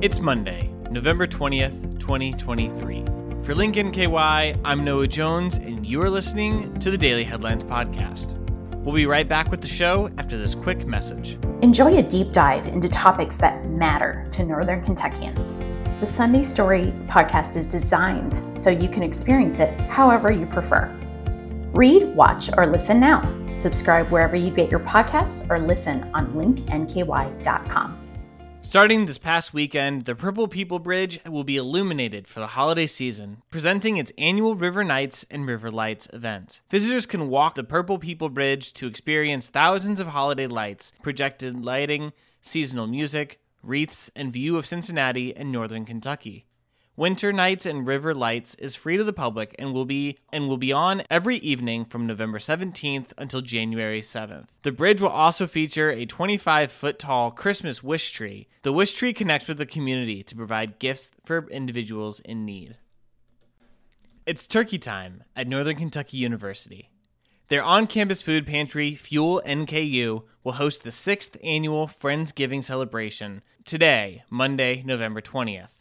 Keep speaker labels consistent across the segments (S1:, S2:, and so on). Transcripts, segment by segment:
S1: It's Monday, November 20th, 2023. For LINK nky, I'm Noah Jones, and you are listening to the Daily Headlines Podcast. We'll be right back with the show after this quick message.
S2: Enjoy a deep dive into topics that matter to Northern Kentuckians. The Sunday Story podcast is designed so you can experience it however you prefer. Read, watch, or listen now. Subscribe wherever you get your podcasts or listen on linknky.com.
S1: Starting this past weekend, the Purple People Bridge will be illuminated for the holiday season, presenting its annual River Nights and River Lights event. Visitors can walk the Purple People Bridge to experience thousands of holiday lights, projected lighting, seasonal music, wreaths, and view of Cincinnati and northern Kentucky. Winter Nights and River Lights is free to the public and will be and will be on every evening from November 17th until January 7th. The bridge will also feature a 25 foot tall Christmas wish tree. The wish tree connects with the community to provide gifts for individuals in need. It's turkey time at Northern Kentucky University. Their on campus food pantry, Fuel NKU, will host the sixth annual Friendsgiving celebration today, Monday, November 20th.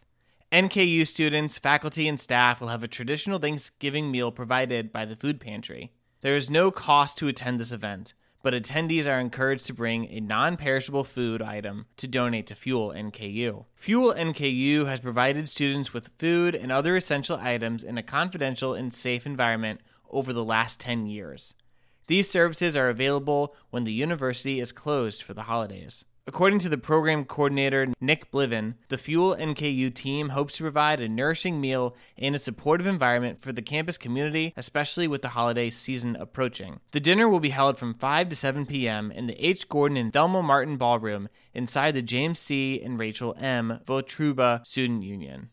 S1: NKU students, faculty, and staff will have a traditional Thanksgiving meal provided by the food pantry. There is no cost to attend this event, but attendees are encouraged to bring a non perishable food item to donate to Fuel NKU. Fuel NKU has provided students with food and other essential items in a confidential and safe environment over the last 10 years. These services are available when the university is closed for the holidays. According to the program coordinator Nick Bliven, the Fuel NKU team hopes to provide a nourishing meal and a supportive environment for the campus community, especially with the holiday season approaching. The dinner will be held from 5 to 7 p.m. in the H. Gordon and Thelma Martin Ballroom inside the James C. and Rachel M. Votruba Student Union.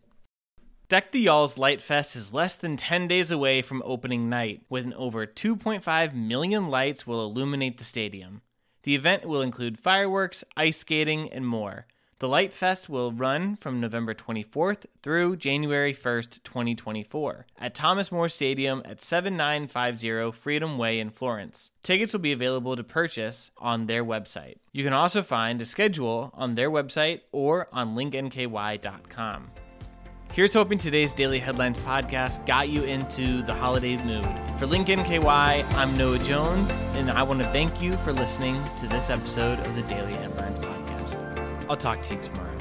S1: Deck the Y'alls Light Fest is less than 10 days away from opening night, with over 2.5 million lights will illuminate the stadium. The event will include fireworks, ice skating, and more. The Light Fest will run from November 24th through January 1st, 2024, at Thomas More Stadium at 7950 Freedom Way in Florence. Tickets will be available to purchase on their website. You can also find a schedule on their website or on linknky.com. Here's hoping today's Daily Headlines podcast got you into the holiday mood. For LINK nky, I'm Noah Jones, and I want to thank you for listening to this episode of the Daily Headlines podcast. I'll talk to you tomorrow.